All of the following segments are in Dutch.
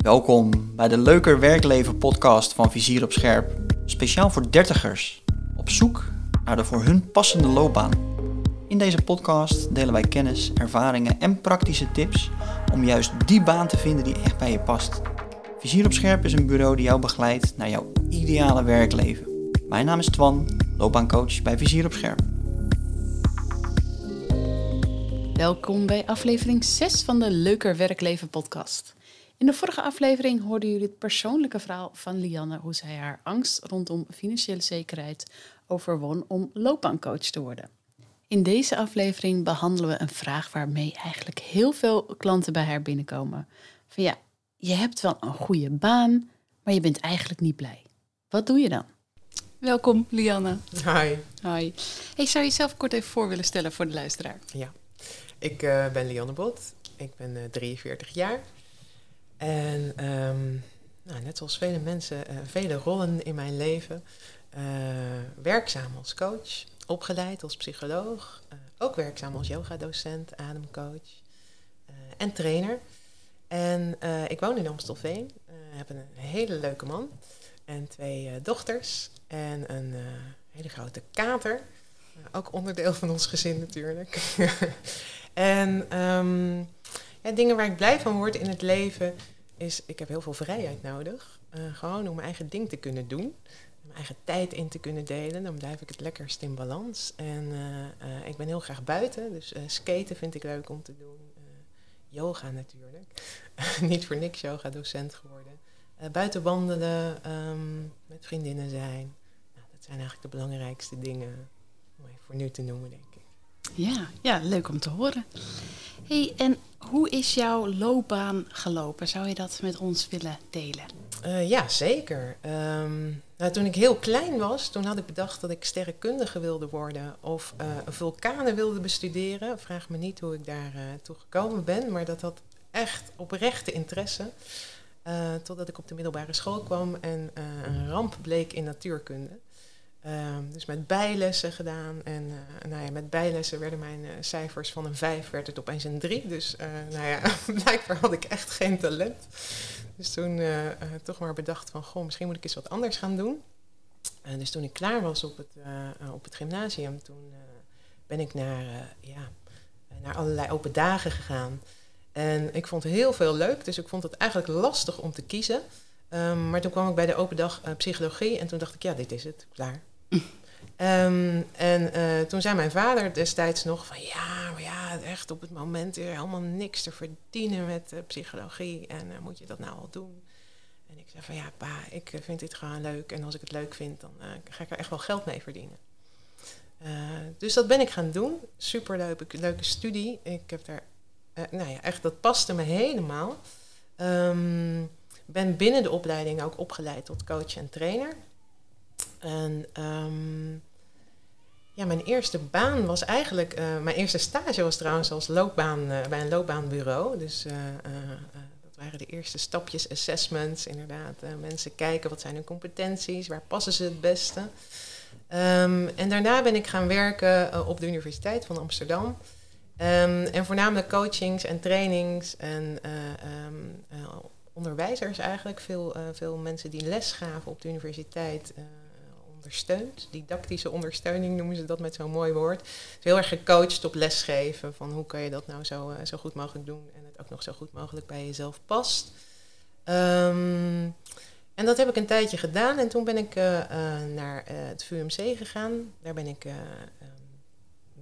Welkom bij de Leuker Werkleven podcast van Vizier op Scherp. Speciaal voor dertigers. Op zoek naar de voor hun passende loopbaan. In deze podcast delen wij kennis, ervaringen en praktische tips om juist die baan te vinden die echt bij je past. Vizier op Scherp is een bureau die jou begeleidt naar jouw ideale werkleven. Mijn naam is Twan, loopbaancoach bij Vizier op Scherp. Welkom bij aflevering 6 van de Leuker Werkleven podcast. In de vorige aflevering hoorden jullie het persoonlijke verhaal van Lianne, hoe zij haar angst rondom financiële zekerheid overwon om loopbaancoach te worden. In deze aflevering behandelen we een vraag waarmee eigenlijk heel veel klanten bij haar binnenkomen. Van ja, je hebt wel een goede baan, maar je bent eigenlijk niet blij. Wat doe je dan? Welkom, Lianne. Hi. Hi. Hey, zou je jezelf kort even voor willen stellen voor de luisteraar? Ja, ik uh, ben Lianne Bot. Ik ben uh, 43 jaar. En um, nou, net zoals vele mensen, uh, vele rollen in mijn leven. Uh, werkzaam als coach, opgeleid als psycholoog. Uh, ook werkzaam als yogadocent, ademcoach en trainer. En ik woon in Amstelveen. heb een hele leuke man en twee dochters en een hele grote kater. ook onderdeel van ons gezin natuurlijk. en um, dingen waar ik blij van word in het leven is, ik heb heel veel vrijheid nodig. Uh, gewoon om mijn eigen ding te kunnen doen. Mijn eigen tijd in te kunnen delen. Dan blijf ik het lekkerst in balans. En uh, uh, ik ben heel graag buiten. Dus skaten vind ik leuk om te doen. yoga natuurlijk. Niet voor niks yoga docent geworden. buiten wandelen, um, met vriendinnen zijn. Nou, dat zijn eigenlijk de belangrijkste dingen om even voor nu te noemen, denk ik. Ja, ja, leuk om te horen. Hey, en hoe is jouw loopbaan gelopen? Zou je dat met ons willen delen? Uh, ja, zeker. Um, nou, toen ik heel klein was, toen had ik bedacht dat ik sterrenkundige wilde worden of uh, vulkanen wilde bestuderen. Vraag me niet hoe ik daar uh, toe gekomen ben, maar dat had echt oprechte interesse. totdat ik op de middelbare school kwam en een ramp bleek in natuurkunde. Um, dus met bijlessen gedaan. En uh, nou ja, met bijlessen werden mijn uh, cijfers van een 5 werd het opeens een 3. Dus uh, nou ja, blijkbaar had ik echt geen talent. Dus toen toch maar bedacht van, goh, misschien moet ik eens wat anders gaan doen. dus toen ik klaar was op het, op het gymnasium, toen ben ik naar, ja, naar allerlei open dagen gegaan. En ik vond heel veel leuk, dus ik vond het eigenlijk lastig om te kiezen. Um, maar toen kwam ik bij de open dag psychologie en toen dacht ik, ja, dit is het, klaar. Um, en uh, toen zei mijn vader destijds nog van ja, maar ja, echt op het moment weer helemaal niks te verdienen met uh, psychologie. En uh, moet je dat nou al doen? En ik zei van ja, pa, ik vind dit gewoon leuk. En als ik het leuk vind, dan ga ik er echt wel geld mee verdienen. dus dat ben ik gaan doen. Super leuke, studie. Ik heb daar, nou ja, echt, dat paste me helemaal. Um, ben binnen de opleiding ook opgeleid tot coach en trainer. En um, ja, mijn eerste baan was eigenlijk, uh, mijn eerste stage was trouwens als loopbaan uh, bij een loopbaanbureau. Dus uh, dat waren de eerste stapjes, assessments, inderdaad. mensen kijken wat zijn hun competenties, waar passen ze het beste. Um, en daarna ben ik gaan werken op de Universiteit van Amsterdam. Um, en voornamelijk coachings en trainings en onderwijzers eigenlijk. Veel, veel mensen die les gaven op de universiteit ondersteund. Didactische ondersteuning noemen ze dat met zo'n mooi woord. Dus heel erg gecoacht op lesgeven. Van hoe kan je dat nou zo, uh, zo goed mogelijk doen. En het ook nog zo goed mogelijk bij jezelf past. Um, en dat heb ik een tijdje gedaan. En toen ben ik uh, uh, naar het VUMC gegaan. Daar ben ik um,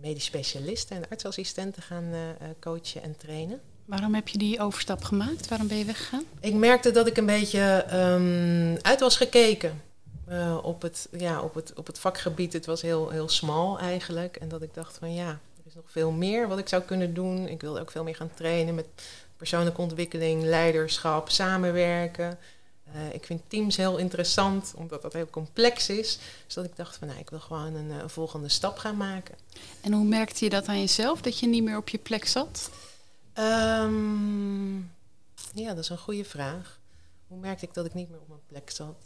medisch specialisten en artsassistenten gaan coachen en trainen. Waarom heb je die overstap gemaakt? Waarom ben je weggegaan? Ik merkte dat ik een beetje um, uit was gekeken. Uh, op, het, ja, op, het, op het vakgebied. Het was heel, heel smal eigenlijk. En dat ik dacht van ja, er is nog veel meer wat ik zou kunnen doen. Ik wilde ook veel meer gaan trainen met persoonlijke ontwikkeling, leiderschap, samenwerken. Uh, ik vind teams heel interessant, omdat dat heel complex is. Dus dat ik dacht van nou, ik wil gewoon een, een volgende stap gaan maken. En hoe merkte je dat aan jezelf, dat je niet meer op je plek zat? Um, ja, dat is een goede vraag. Hoe merkte ik dat ik niet meer op mijn plek zat?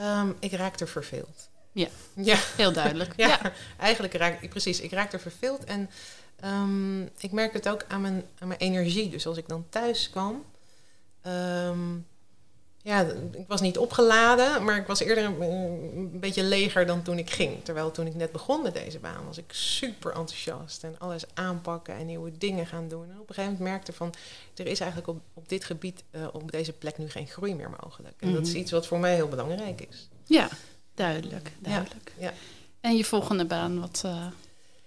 Um, ik raakte verveeld. Ja, ja. heel duidelijk. ja, ja, eigenlijk raak ik, precies, ik raakte verveeld. En um, ik merkte het ook aan mijn, aan mijn energie. Dus als ik dan thuis kwam, Ehm, ja, ik was niet opgeladen, maar ik was eerder een, een, beetje leger dan toen ik ging. Terwijl toen ik net begon met deze baan, was ik super enthousiast en alles aanpakken en nieuwe dingen gaan doen. En op een gegeven moment merkte van, er is eigenlijk op, op dit gebied, uh, op deze plek nu geen groei meer mogelijk. En dat is iets wat voor mij heel belangrijk is. Ja, duidelijk, duidelijk. Ja, ja. En je volgende baan, wat, uh,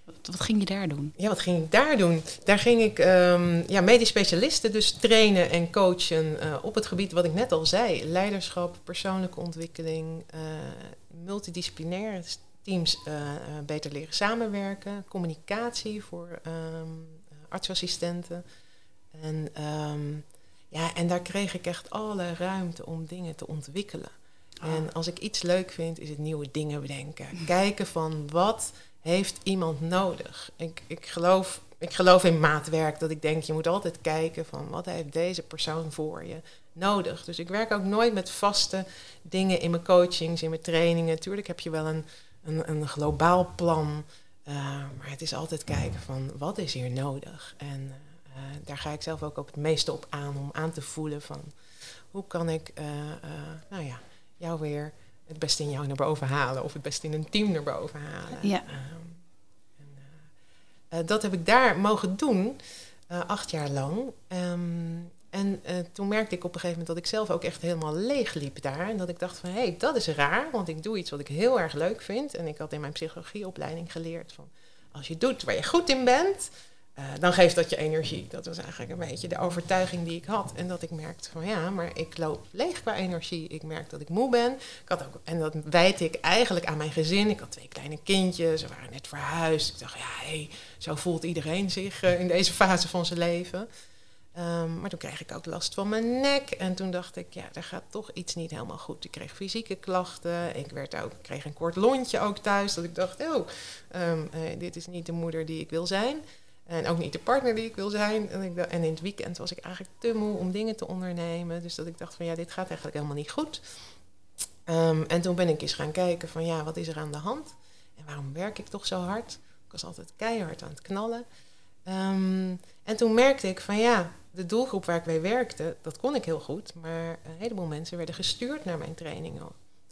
wat, ging je daar doen? Ja, wat ging ik daar doen? Daar ging ik um, ja, medisch specialisten dus trainen en coachen uh, op het gebied wat ik net al zei. Leiderschap, persoonlijke ontwikkeling, uh, multidisciplinaire teams beter leren samenwerken, communicatie voor um, artsassistenten. En, um, ja, en daar kreeg ik echt alle ruimte om dingen te ontwikkelen. En als ik iets leuk vind, is het nieuwe dingen bedenken. Kijken van wat heeft iemand nodig. Ik, ik, geloof, ik geloof in maatwerk, dat ik denk, je moet altijd kijken van wat heeft deze persoon voor je nodig. Dus ik werk ook nooit met vaste dingen in mijn coachings, in mijn trainingen. Tuurlijk heb je wel een, een, een globaal plan, uh, maar het is altijd kijken van wat is hier nodig. En uh, daar ga ik zelf ook op het meeste op aan, om aan te voelen van hoe kan ik, uh, nou ja jou weer het beste in jou naar boven halen of het beste in een team naar boven halen. Ja. Um, en, uh, uh, dat heb ik daar mogen doen, uh, acht jaar lang. Um, en toen merkte ik op een gegeven moment dat ik zelf ook echt helemaal leeg liep daar. En dat ik dacht van, hé, hey, dat is raar, want ik doe iets wat ik heel erg leuk vind. En ik had in mijn psychologieopleiding geleerd van, als je doet waar je goed in bent, uh, dan geeft dat je energie. Dat was eigenlijk een beetje de overtuiging die ik had. En dat ik merkte van ja, maar ik loop leeg qua energie. Ik merk dat ik moe ben. Ik had ook, en dat wijd ik eigenlijk aan mijn gezin. Ik had twee kleine kindjes, ze waren net verhuisd. Ik dacht, ja, hey, zo voelt iedereen zich uh, in deze fase van zijn leven. Um, maar toen kreeg ik ook last van mijn nek. En toen dacht ik, ja, er gaat toch iets niet helemaal goed. Ik kreeg fysieke klachten. Ik werd ook, kreeg een kort lontje ook thuis. Dat ik dacht, oh, um, uh, dit is niet de moeder die ik wil zijn. En ook niet de partner die ik wil zijn. En, ik, en in het weekend was ik eigenlijk te moe om dingen te ondernemen. Dus dat ik dacht van ja, dit gaat eigenlijk helemaal niet goed. Um, en toen ben ik eens gaan kijken van ja, wat is er aan de hand? En waarom werk ik toch zo hard? Ik was altijd keihard aan het knallen. Um, en toen merkte ik van ja, de doelgroep waar ik mee werkte, dat kon ik heel goed. Maar een heleboel mensen werden gestuurd naar mijn trainingen.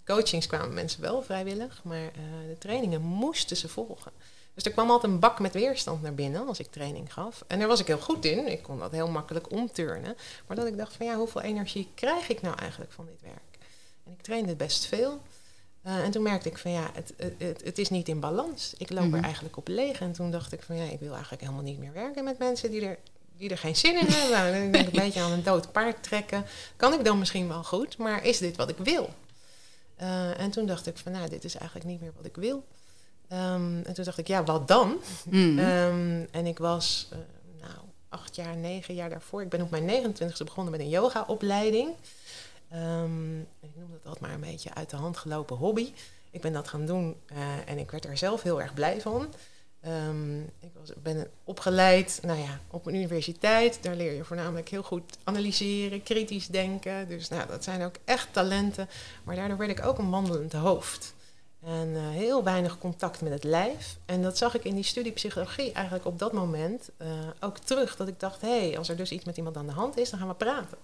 Coachings kwamen mensen wel vrijwillig, maar uh, de trainingen moesten ze volgen. Dus er kwam altijd een bak met weerstand naar binnen als ik training gaf. En daar was ik heel goed in. Ik kon dat heel makkelijk omturnen. Maar dat ik dacht van ja, hoeveel energie krijg ik nou eigenlijk van dit werk? En ik trainde best veel. Uh, en toen merkte ik van ja, het, het, het, is niet in balans. Ik loop mm -hmm. er eigenlijk op leeg. En toen dacht ik van ja, ik wil eigenlijk helemaal niet meer werken met mensen die er, die er geen zin in hebben. Nou, dan denk ik een beetje aan een dood paard trekken. Kan ik dan misschien wel goed, maar is dit wat ik wil? Uh, en toen dacht ik van nou, dit is eigenlijk niet meer wat ik wil. Um, en toen dacht ik, ja, wat dan? Mm. Um, en ik was, uh, nou, acht jaar, negen jaar daarvoor. Ik ben op mijn 29e begonnen met een yogaopleiding. Um, ik noem dat altijd maar een beetje uit de hand gelopen hobby. Ik ben dat gaan doen uh, en ik werd er zelf heel erg blij van. ik was, ben opgeleid nou ja, op een universiteit. Daar leer je voornamelijk heel goed analyseren, kritisch denken. Dus nou, dat zijn ook echt talenten. Maar daardoor werd ik ook een wandelend hoofd. En uh, heel weinig contact met het lijf. En dat zag ik in die studie psychologie eigenlijk op dat moment uh, ook terug. Dat ik dacht, hé, hey, als er dus iets met iemand aan de hand is, dan gaan we praten.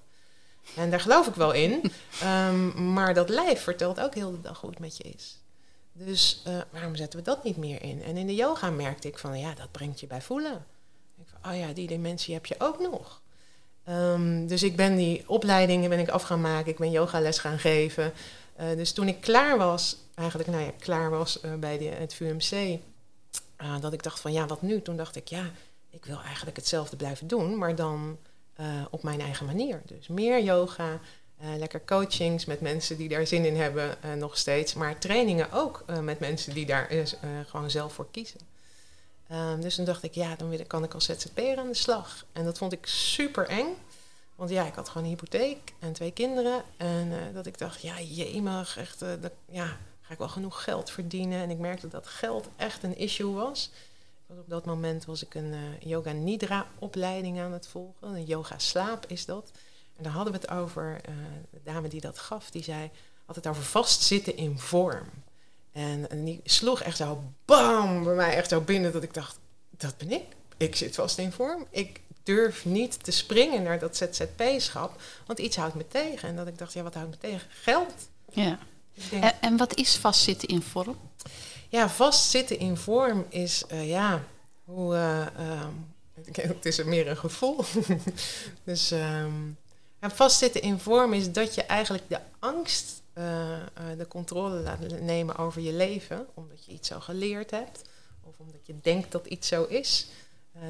En daar geloof ik wel in. um, maar dat lijf vertelt ook heel de dag hoe het met je is. Dus uh, waarom zetten we dat niet meer in? En in de yoga merkte ik van, ja, dat brengt je bij voelen. Ik van, oh ja, die dimensie heb je ook nog. Um, dus ik ben die opleidingen ben ik af gaan maken. Ik ben yogales gaan geven. Uh, dus toen ik klaar was, eigenlijk nou ja, klaar was uh, bij de, het VUMC, uh, dat ik dacht van ja, wat nu? Toen dacht ik ja, ik wil eigenlijk hetzelfde blijven doen, maar dan op mijn eigen manier. Dus meer yoga, lekker coachings met mensen die daar zin in hebben nog steeds, maar trainingen ook met mensen die daar gewoon zelf voor kiezen. Um, dus toen dacht ik ja, dan kan ik als ZZP'er aan de slag. En dat vond ik super eng. Want ja, ik had gewoon een hypotheek en twee kinderen. En dat ik dacht, ja, jemig, echt, dat, ja, ga ik wel genoeg geld verdienen. En ik merkte dat geld echt een issue was. Op dat moment was ik een uh, yoga nidra opleiding aan het volgen. Een yoga slaap is dat. En daar hadden we het over, de dame die dat gaf, die zei, had het over vastzitten in vorm. En, en die sloeg echt zo bam bij mij echt zo binnen dat ik dacht, dat ben ik. Ik zit vast in vorm. Ik durf niet te springen naar dat ZZP-schap, want iets houdt me tegen. En dat ik dacht, ja, wat houdt me tegen? Geld. Ja. Denk, En, en wat is vastzitten in vorm? Ja, vastzitten in vorm is, eh, ja, hoe, ehm, het is meer een gevoel. dus ehm, ja, vastzitten in vorm is dat je eigenlijk de angst eh, de controle laat nemen over je leven, omdat je iets zo geleerd hebt, of omdat je denkt dat iets zo is.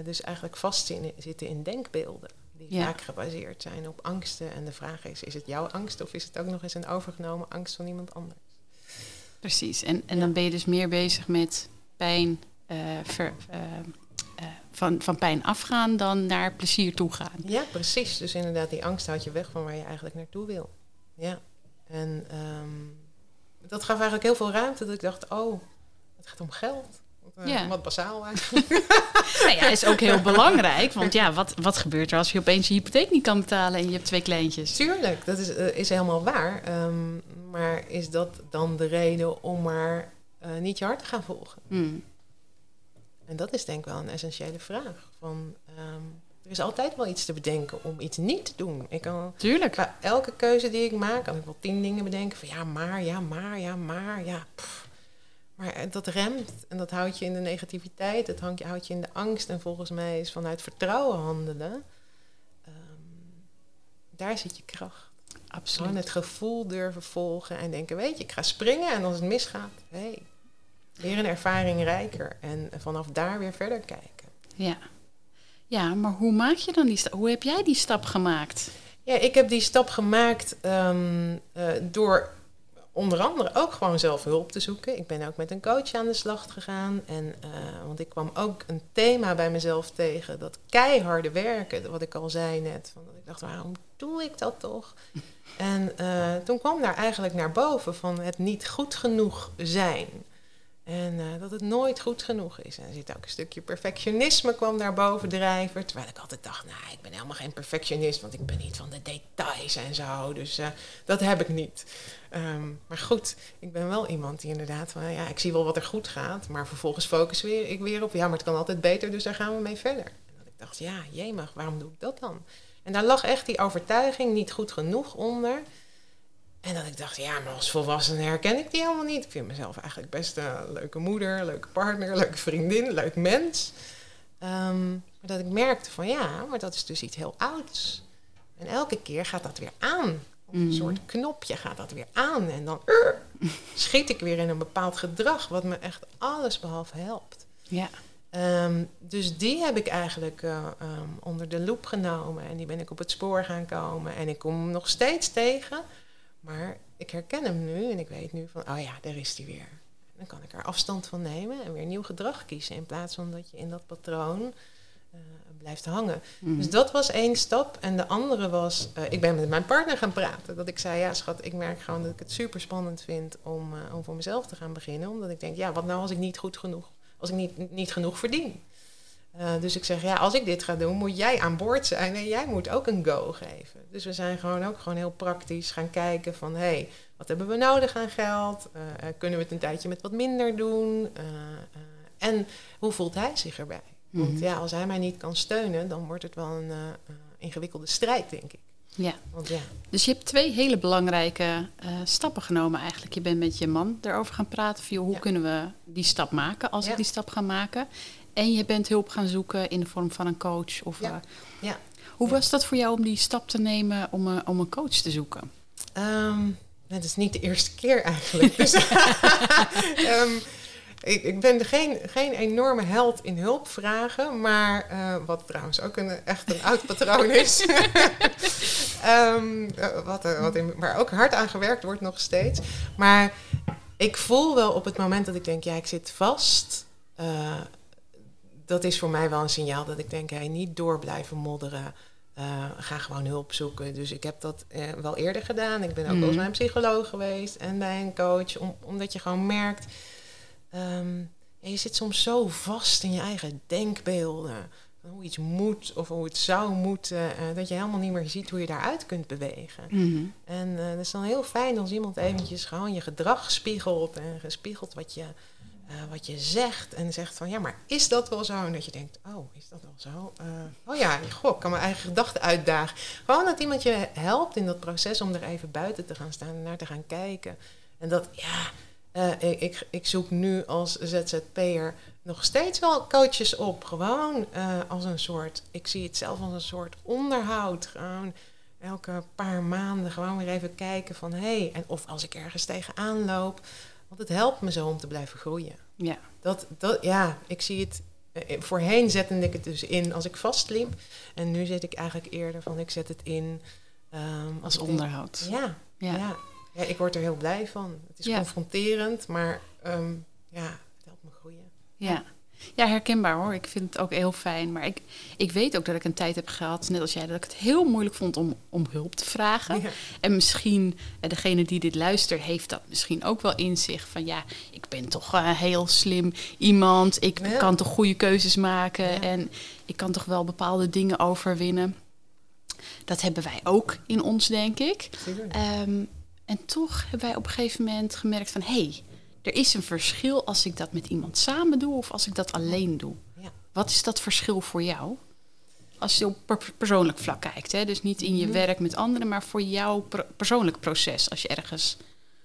Dus eigenlijk vastzitten in denkbeelden. Die Ja. vaak gebaseerd zijn op angsten. En de vraag is, is het jouw angst of is het ook nog eens een overgenomen angst van iemand anders? Precies. En, en Ja. dan ben je dus meer bezig met pijn, eh, ver- eh, eh, van, van pijn afgaan dan naar plezier toe gaan. Ja, precies. Dus inderdaad, die angst houdt je weg van waar je eigenlijk naartoe wil. Ja. En ehm, dat gaf eigenlijk heel veel ruimte. Dat ik dacht, oh, het gaat om geld. Eh, Ja. wat basaal eigenlijk. Nou ja, is ook heel belangrijk. Want ja, wat, wat gebeurt er als je opeens je hypotheek niet kan betalen en je hebt twee kleintjes? Tuurlijk, dat is, eh, is helemaal waar. Ehm, maar is dat dan de reden om maar eh, niet je hart te gaan volgen? Hmm. En dat is denk ik wel een essentiële vraag. Van, ehm, er is altijd wel iets te bedenken om iets niet te doen. Ik kan Tuurlijk. Bij elke keuze die ik maak, kan ik wel tien dingen bedenken van ja, maar, ja, maar, ja, maar, ja. pff. Maar eh, dat remt en dat houdt je in de negativiteit, dat houdt je, houdt je in de angst. En volgens mij is vanuit vertrouwen handelen, ehm, daar zit je kracht. Gewoon Absoluut. het gevoel durven volgen en denken, weet je, ik ga springen en als het misgaat, hé, hey, weer een ervaring rijker. En vanaf daar weer verder kijken. Ja. ja, maar hoe maak je dan die stap? Hoe heb jij die stap gemaakt? Ja, ik heb die stap gemaakt ehm, eh, door onder andere ook gewoon zelf hulp te zoeken. Ik ben ook met een coach aan de slag gegaan. En, eh, want ik kwam ook een thema bij mezelf tegen. Dat keiharde werken, wat ik al zei net. Van, dat ik dacht, waarom doe ik dat toch? En eh, toen kwam daar eigenlijk naar boven van het niet goed genoeg zijn. En eh, dat het nooit goed genoeg is. En er zit ook een stukje perfectionisme kwam daar boven drijven. Terwijl ik altijd dacht, nou, ik ben helemaal geen perfectionist. Want ik ben niet van de details en zo. Dus eh, dat heb ik niet. Ehm, maar goed, ik ben wel iemand die inderdaad van... Ja, ik zie wel wat er goed gaat. Maar vervolgens focus weer, ik weer op... Ja, maar het kan altijd beter, dus daar gaan we mee verder. En dat ik dacht, ja, jemig, waarom doe ik dat dan? En daar lag echt die overtuiging niet goed genoeg onder... En dat ik dacht, ja, maar als volwassene herken ik die helemaal niet. Ik vind mezelf eigenlijk best een leuke moeder, leuke partner, leuke vriendin, leuk mens. Ehm, maar dat ik merkte van ja, maar dat is dus iets heel ouds. En elke keer gaat dat weer aan. Op een Mhm. soort knopje gaat dat weer aan. En dan uh, schiet ik weer in een bepaald gedrag, wat me echt alles behalve helpt. Ja. Ehm, dus die heb ik eigenlijk eh, ehm, onder de loep genomen en die ben ik op het spoor gaan komen. En ik kom nog steeds tegen, maar ik herken hem nu en ik weet nu van, oh ja, daar is hij weer. Dan kan ik er afstand van nemen en weer nieuw gedrag kiezen in plaats van dat je in dat patroon eh, blijft hangen. Mhm. Dus dat was één stap. En de andere was, eh, ik ben met mijn partner gaan praten. Dat ik zei, ja schat, ik merk gewoon dat ik het super spannend vind om, eh, om voor mezelf te gaan beginnen. Omdat ik denk, ja, wat nou als ik niet goed genoeg, als ik niet, niet genoeg verdien? Eh, dus ik zeg, ja, als ik dit ga doen, moet jij aan boord zijn en jij moet ook een go geven. Dus we zijn gewoon ook gewoon heel praktisch gaan kijken van, hé, hey, wat hebben we nodig aan geld? Eh, eh, kunnen we het een tijdje met wat minder doen? En hoe voelt hij zich erbij? Want Mhm. ja, als hij mij niet kan steunen, dan wordt het wel een ingewikkelde strijd, denk ik. Ja. Want ja, Dus je hebt twee hele belangrijke eh, stappen genomen eigenlijk. Je bent met je man erover gaan praten. Van, joh, hoe Ja. kunnen we die stap maken als ik die stap ga maken? En je bent hulp gaan zoeken in de vorm van een coach. Of, Ja. eh, Ja. Hoe was dat voor jou om die stap te nemen om, een- om een coach te zoeken? Ehm, het is niet de eerste keer eigenlijk. Dus, Ehm, ik, ik ben geen, geen enorme held in hulpvragen, maar eh, wat trouwens ook een, echt een oud patroon is. Eh, wat, er- wat in, waar ook hard aan gewerkt wordt nog steeds. Maar ik voel wel op het moment dat ik denk, ja, ik zit vast. eh, dat is voor mij wel een signaal dat ik denk, hey, niet door blijven modderen. Eh, ga gewoon hulp zoeken. Dus ik heb dat eh, wel eerder gedaan. Ik ben ook Mhm. bij een psycholoog geweest en bij een coach. Om, omdat je gewoon merkt, ja, je zit soms zo vast in je eigen denkbeelden. Van hoe iets moet of hoe het zou moeten. eh, dat je helemaal niet meer ziet hoe je daaruit kunt bewegen. Mhm. En eh het is dan heel fijn als iemand eventjes gewoon je gedrag spiegelt en gespiegeld wat je eh, wat je zegt en zegt van ja, maar is dat wel zo? En dat je denkt, oh, is dat wel zo? Oh ja, goh, ik kan mijn eigen gedachten uitdagen. Gewoon dat iemand je helpt in dat proces om er even buiten te gaan staan en naar te gaan kijken. En dat, ja, eh, ik, ik, ik, zoek nu als ZZP'er nog steeds wel coaches op. Gewoon als een soort, ik zie het zelf als een soort onderhoud. Gewoon elke paar maanden gewoon weer even kijken van hé, hey, en of als ik ergens tegenaan loop want het helpt me zo om te blijven groeien. Ja. Dat, dat, ja, ik zie het. Eh, voorheen zette ik het dus in als ik vastliep. En nu zit ik eigenlijk eerder van ik zet het in. Um, als onderhoud. ja, ja, ja. Ja. ik word er heel blij van. Het is confronterend, maar um, ja, het helpt me groeien. Ja. Ja, herkenbaar hoor. Ik vind het ook heel fijn. Maar ik, ik weet ook dat ik een tijd heb gehad, net als jij, dat ik het heel moeilijk vond om, om hulp te vragen. En misschien, eh, degene die dit luistert, heeft dat misschien ook wel in zich. Van ja, ik ben toch uh, heel slim iemand. Ik kan toch goede keuzes maken. En ik kan toch wel bepaalde dingen overwinnen. Dat hebben wij ook in ons, denk ik. Um, en toch hebben wij op een gegeven moment gemerkt van... hé, hey, er is een verschil als ik dat met iemand samen doe of als ik dat alleen doe. Ja. Wat is dat verschil voor jou? Als je op persoonlijk vlak kijkt, hè? dus niet in je mhm. werk met anderen, maar voor jouw persoonlijk proces als je ergens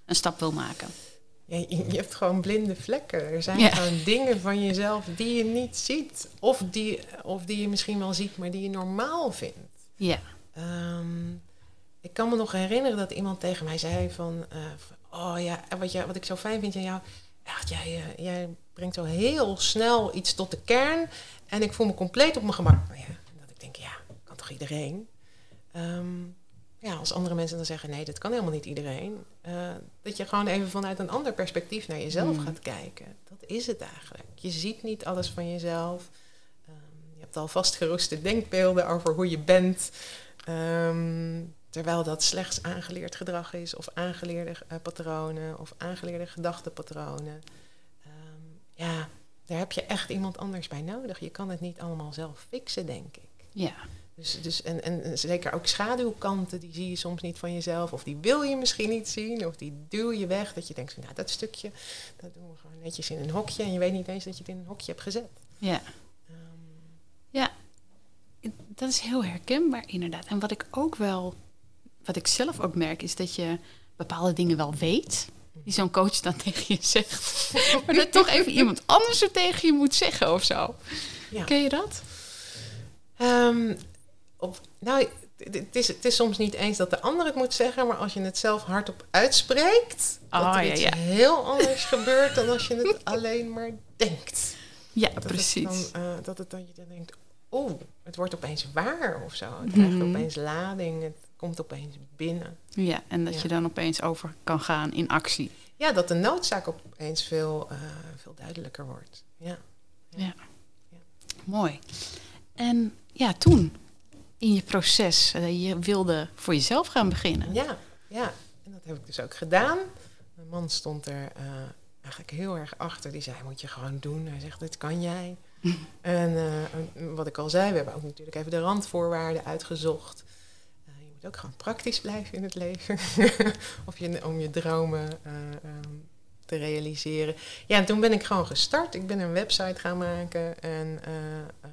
een stap wil maken. Ja, je, hebt gewoon blinde vlekken. Er zijn gewoon dingen van jezelf die je niet ziet. Of die, of die je misschien wel ziet, maar die je normaal vindt. Ja. Ehm, ik kan me nog herinneren dat iemand tegen mij zei van... Uh, oh ja, wat, jij, wat ik zo fijn vind aan jou, echt, jij, uh, jij brengt zo heel snel iets tot de kern. En ik voel me compleet op mijn gemak. Nou ja, dat ik denk, ja, kan toch iedereen? Ehm, ja, als andere mensen dan zeggen, nee, dat kan helemaal niet iedereen. Uh, dat je gewoon even vanuit een ander perspectief naar jezelf hmm. gaat kijken. Dat is het eigenlijk. Je ziet niet alles van jezelf. Um, je hebt al vastgeroeste denkbeelden over hoe je bent. Um, Terwijl dat slechts aangeleerd gedrag is, of aangeleerde uh, patronen, of aangeleerde gedachtenpatronen. Um, ja, daar heb je echt iemand anders bij nodig. Je kan het niet allemaal zelf fixen, denk ik. Ja. Dus, dus en, en zeker ook schaduwkanten, die zie je soms niet van jezelf. Of die wil je misschien niet zien, of die duw je weg. Dat je denkt van, nou, dat stukje, dat doen we gewoon netjes in een hokje. En je weet niet eens dat je het in een hokje hebt gezet. Ja. Um, ja, dat is heel herkenbaar inderdaad. En wat ik ook wel wat ik zelf ook merk, is dat je bepaalde dingen wel weet. Die zo'n coach dan tegen je zegt. maar dat toch even iemand anders er tegen je moet zeggen of zo. Ja. Ken je dat? Um, op, nou, het is, het is soms niet eens dat de ander het moet zeggen, maar als je het zelf hardop uitspreekt, oh, dat er ja, iets ja. heel anders gebeurt dan als je het alleen maar denkt. Ja, precies. dan, uh, dat het dan je dan denkt, oh, het wordt opeens waar of zo. Het krijgt mm opeens lading. Het, komt opeens binnen. Ja, en dat je dan opeens over kan gaan in actie. Ja, dat de noodzaak opeens veel, uh, veel duidelijker wordt. Ja. Ja. ja. Mooi. En ja, toen in je proces, uh, je wilde voor jezelf gaan beginnen. Ja, ja. En dat heb ik dus ook gedaan. Mijn man stond er uh, eigenlijk heel erg achter. Die zei, moet je gewoon doen. Hij zegt, dit kan jij. en wat ik al zei, we hebben ook natuurlijk even de randvoorwaarden uitgezocht ook gewoon praktisch blijven in het leven. of je, om je dromen uh, um, te realiseren. Ja, en toen ben ik gewoon gestart. Ik ben een website gaan maken en uh, um,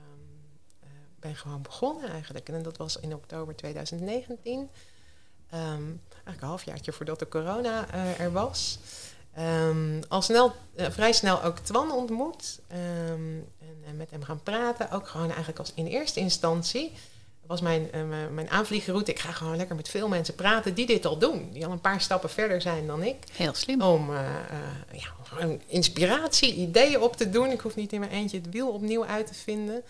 ben gewoon begonnen eigenlijk. En dat was in oktober 2019. Um, eigenlijk een halfjaartje voordat de corona er was. al snel, vrij snel ook Twan ontmoet. en, en met hem gaan praten. Ook gewoon eigenlijk als in eerste instantie was mijn, uh, mijn aanvliegroute. Ik ga gewoon lekker met veel mensen praten die dit al doen. Die al een paar stappen verder zijn dan ik. Heel slim. Om uh, uh, ja, inspiratie, ideeën op te doen. Ik hoef niet in mijn eentje het wiel opnieuw uit te vinden.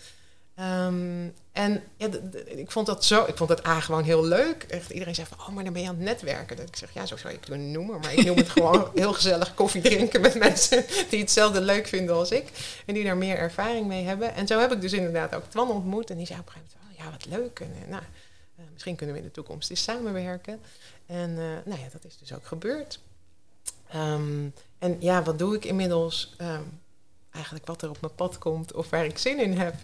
Um, en ja, ik vond dat zo, ik vond dat A gewoon heel leuk. Echt, iedereen zei van, oh, maar dan ben je aan het netwerken. Dat ik zeg, ja, zo zou je het kunnen noemen. Maar ik noem het gewoon heel gezellig koffie drinken met mensen die hetzelfde leuk vinden als ik. En die daar meer ervaring mee hebben. En zo heb ik dus inderdaad ook Twan ontmoet. En die zei op een gegeven moment, ja, wat leuk. En, eh, nou, uh, misschien kunnen we in de toekomst eens samenwerken. En uh, nou ja, dat is dus ook gebeurd. Um, en ja, wat doe ik inmiddels? Um, eigenlijk wat er op mijn pad komt of waar ik zin in heb.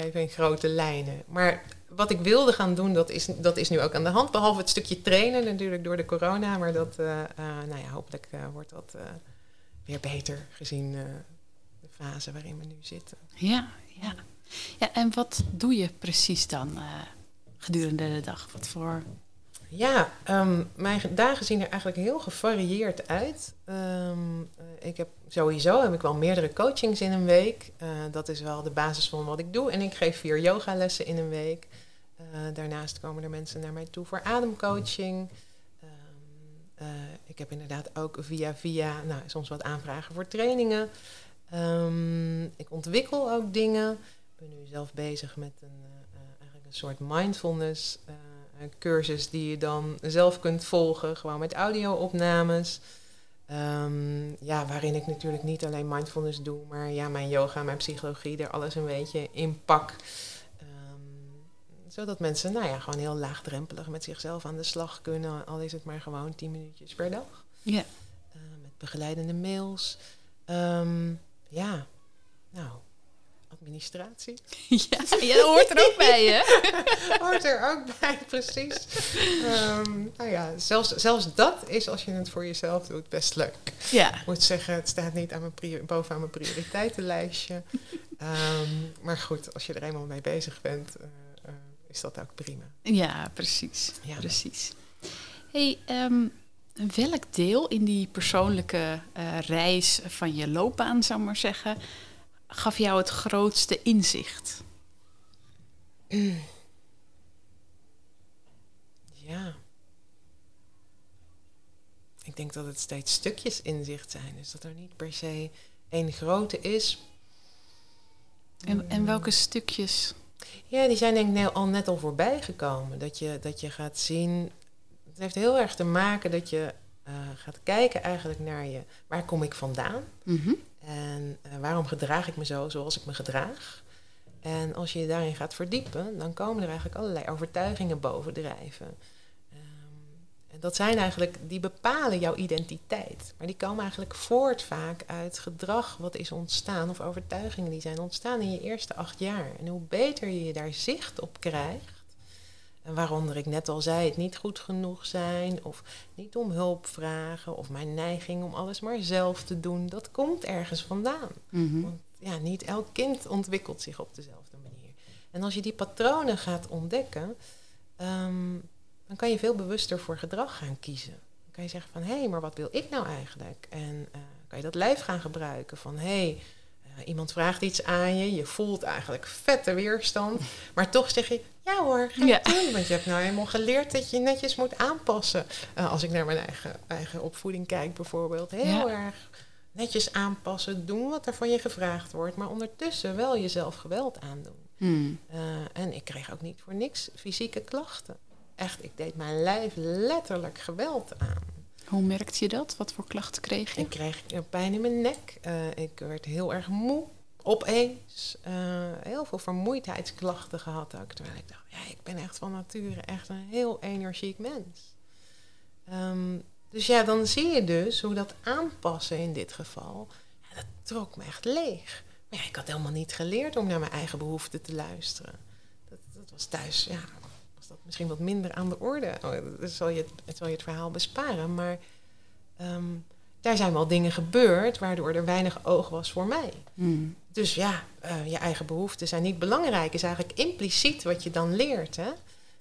even in grote lijnen. Maar wat ik wilde gaan doen, dat is, dat is nu ook aan de hand. Behalve het stukje trainen natuurlijk door de corona. Maar dat, nou ja, hopelijk wordt dat weer beter gezien eh, de fase waarin we nu zitten. Ja, ja. Ja, en wat doe je precies dan eh, gedurende de dag? Wat voor... Ja, ehm, mijn dagen zien er eigenlijk heel gevarieerd uit. Ehm, eh, ik heb sowieso heb ik wel meerdere coachings in een week. Eh, dat is wel de basis van wat ik doe. En ik geef vier yogalessen in een week. Daarnaast komen er mensen naar mij toe voor ademcoaching. Ehm, eh, ik heb inderdaad ook via via nou, soms wat aanvragen voor trainingen. Ik ontwikkel ook dingen. Ben nu zelf bezig met een, eh, eh, eigenlijk een soort mindfulness eh, een cursus die je dan zelf kunt volgen, gewoon met audio-opnames. Ehm, ja, waarin ik natuurlijk niet alleen mindfulness doe, maar ja, mijn yoga, mijn psychologie, er alles een beetje in pak. Ehm, zodat mensen, nou ja, gewoon heel laagdrempelig met zichzelf aan de slag kunnen, al is het maar gewoon 10 minuutjes per dag. Ja. Eh, met begeleidende mails. Ehm, ja, nou, administratie. ja, jij hoort er ook bij, hè? Hoort er ook bij, precies. Ehm, nou ja, zelfs, zelfs dat is als je het voor jezelf doet best leuk. Ja. Ik moet zeggen, het staat niet aan mijn bovenaan mijn prioriteitenlijstje. Ehm, maar goed, als je er eenmaal mee bezig bent, eh, eh, is dat ook prima. Ja, precies. Ja. precies. Hey, ehm, welk deel in die persoonlijke eh, reis van je loopbaan, zou ik maar zeggen, gaf jou het grootste inzicht? Ja. Ik denk dat het steeds stukjes inzicht zijn. Dus dat er niet per se één grote is. En, en welke stukjes? Ja, die zijn denk ik nou al net al voorbij gekomen. Dat je, dat je gaat zien. Het heeft heel erg te maken dat je eh, gaat kijken eigenlijk naar je. Waar kom ik vandaan? Mhm. En eh, waarom gedraag ik me zo zoals ik me gedraag? En als je je daarin gaat verdiepen, dan komen er eigenlijk allerlei overtuigingen bovendrijven. Ehm, en dat zijn eigenlijk, die bepalen jouw identiteit. Maar die komen eigenlijk voort vaak uit gedrag wat is ontstaan of overtuigingen die zijn ontstaan in je eerste acht jaar. En hoe beter je je daar zicht op krijgt, en waaronder ik net al zei, het niet goed genoeg zijn of niet om hulp vragen of mijn neiging om alles maar zelf te doen, dat komt ergens vandaan. Mhm. Want ja, niet elk kind ontwikkelt zich op dezelfde manier. En als je die patronen gaat ontdekken, ehm, dan kan je veel bewuster voor gedrag gaan kiezen. Dan kan je zeggen van, hé, hey, maar wat wil ik nou eigenlijk? En eh, kan je dat lijf gaan gebruiken van, hé, hey, iemand vraagt iets aan je, je voelt eigenlijk vette weerstand, maar toch zeg je, ja hoor, ga Ja. doen. Want je hebt nou helemaal geleerd dat je netjes moet aanpassen. Eh, als ik naar mijn eigen, eigen opvoeding kijk bijvoorbeeld, heel Ja. erg netjes aanpassen, doen wat er van je gevraagd wordt, maar ondertussen wel jezelf geweld aandoen. Hmm. Eh, en ik kreeg ook niet voor niks fysieke klachten. Echt, ik deed mijn lijf letterlijk geweld aan. Hoe merkte je dat? Wat voor klachten kreeg je? Ik kreeg pijn in mijn nek. eh, ik werd heel erg moe. Opeens. eh, heel veel vermoeidheidsklachten gehad ook. Terwijl ik dacht, ja, ik ben echt van nature echt een heel energiek mens. Ehm, dus ja, dan zie je dus hoe dat aanpassen in dit geval, dat trok me echt leeg. Maar ja, ik had helemaal niet geleerd om naar mijn eigen behoeften te luisteren. Dat, dat was thuis, ja, was dat misschien wat minder aan de orde. Oh, dat zal je het, het zal je het verhaal besparen, maar ehm, daar zijn wel dingen gebeurd waardoor er weinig oog was voor mij. Hmm. Dus ja, eh, je eigen behoeften zijn niet belangrijk. Is eigenlijk impliciet wat je dan leert. Hè?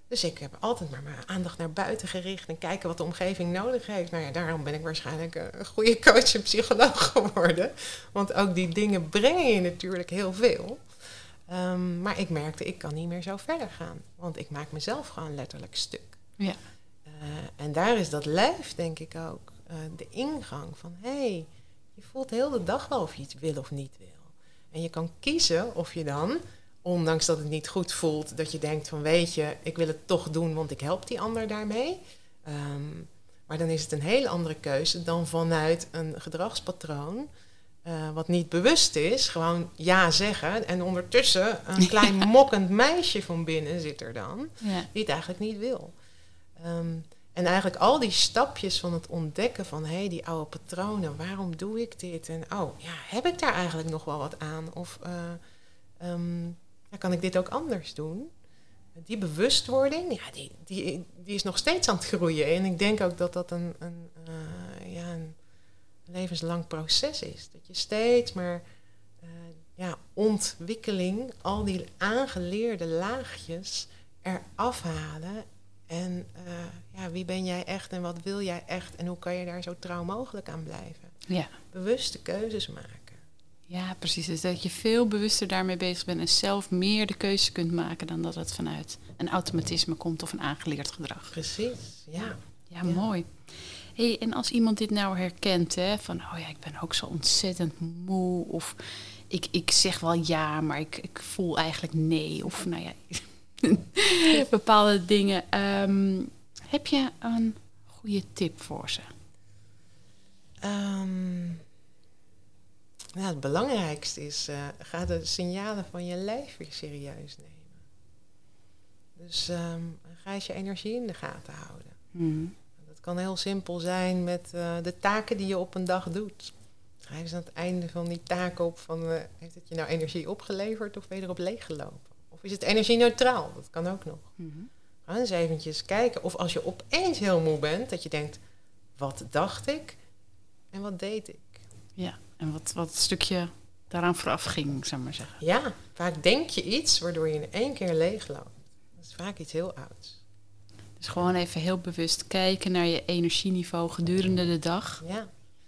Dus ik heb altijd maar mijn aandacht naar buiten gericht en kijken wat de omgeving nodig heeft. Nou ja, daarom ben ik waarschijnlijk eh, een goede coach en psycholoog geworden. Want ook die dingen brengen je natuurlijk heel veel. Ehm, maar ik merkte, ik kan niet meer zo verder gaan. Want ik maak mezelf gewoon letterlijk stuk. Ja. Eh, en daar is dat lijf, denk ik ook, eh, de ingang van... hé, hey, je voelt heel de dag wel of je iets wil of niet wil. En je kan kiezen of je dan, ondanks dat het niet goed voelt... dat je denkt van, weet je, ik wil het toch doen... want ik help die ander daarmee. Ehm, maar dan is het een hele andere keuze dan vanuit een gedragspatroon... eh, wat niet bewust is, gewoon ja zeggen. En ondertussen een klein mokkend meisje van binnen zit er dan Ja. die het eigenlijk niet wil. Ehm, en eigenlijk al die stapjes van het ontdekken van hé, hey, die oude patronen, waarom doe ik dit? En oh, ja, heb ik daar eigenlijk nog wel wat aan? Of eh, ehm, ja, kan ik dit ook anders doen? Die bewustwording, ja, die, die, die is nog steeds aan het groeien. En ik denk ook dat dat een, een, eh, ja, een levenslang proces is. Dat je steeds maar uh, ja, ontwikkeling, al die aangeleerde laagjes eraf halen. En uh, ja, wie ben jij echt en wat wil jij echt en hoe kan je daar zo trouw mogelijk aan blijven? Ja. Bewuste keuzes maken. Ja, precies. Dus dat je veel bewuster daarmee bezig bent en zelf meer de keuze kunt maken dan dat het vanuit een automatisme komt of een aangeleerd gedrag. Precies, ja. Ja, mooi. Hey, en als iemand dit nou herkent, hè, van oh ja, ik ben ook zo ontzettend moe, of ik, ik zeg wel ja, maar ik, ik voel eigenlijk nee, of nou ja, bepaalde dingen. Ehm, heb je een goede tip voor ze? Um, nou, het belangrijkste is, uh, ga de signalen van je lijf weer serieus nemen. Dus um, ga eens je energie in de gaten houden. Mm. Kan heel simpel zijn met uh, de taken die je op een dag doet. Schrijf eens aan het einde van die taken op van, uh, heeft het je nou energie opgeleverd of ben je erop leeggelopen? Of is het energie neutraal? Dat kan ook nog. Mm-hmm. Ga eens eventjes kijken. Of als je opeens heel moe bent, dat je denkt, wat dacht ik en wat deed ik? Ja, en wat, wat stukje daaraan vooraf ging, zou ik maar zeggen. Ja, vaak denk je iets waardoor je in één keer leegloopt. Dat is vaak iets heel ouds. Dus gewoon even heel bewust kijken naar je energieniveau gedurende de dag. Ja.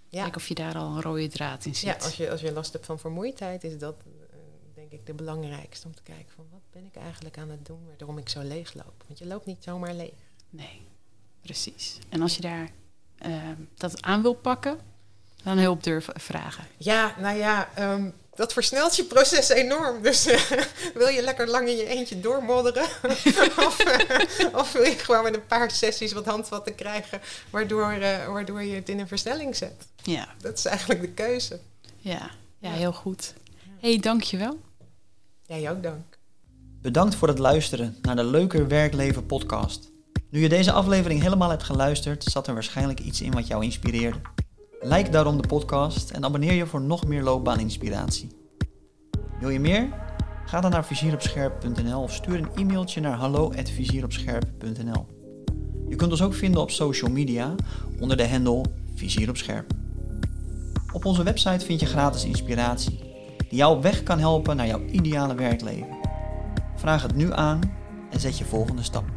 ja. Kijk of je daar al een rode draad in ziet. Ja, als je, als je last hebt van vermoeidheid, is dat uh, denk ik de belangrijkste om te kijken van wat ben ik eigenlijk aan het doen waarom ik zo leeg loop. Want je loopt niet zomaar leeg. Nee, precies. En als je daar uh, dat aan wil pakken, dan hulp durven vragen. Ja, nou ja, um, dat versnelt je proces enorm. Dus uh, wil je lekker lang in je eentje doormodderen? of, uh, of, wil je gewoon met een paar sessies wat handvatten krijgen, waardoor, uh, waardoor je het in een versnelling zet? Ja. Dat is eigenlijk de keuze. Ja, ja heel goed. Hé, hey, dankjewel. Jij ook dank. Bedankt voor het luisteren naar de Leuker Werkleven podcast. Nu je deze aflevering helemaal hebt geluisterd, zat er waarschijnlijk iets in wat jou inspireerde. Like daarom de podcast en abonneer je voor nog meer loopbaaninspiratie. Wil je meer? Ga dan naar vizieropscherp.nl of stuur een e-mailtje naar hallo@vizieropscherp.nl. Je kunt ons ook vinden op social media onder de handle Vizier op Scherp. Op onze website vind je gratis inspiratie die jou op weg kan helpen naar jouw ideale werkleven. Vraag het nu aan en zet je volgende stap.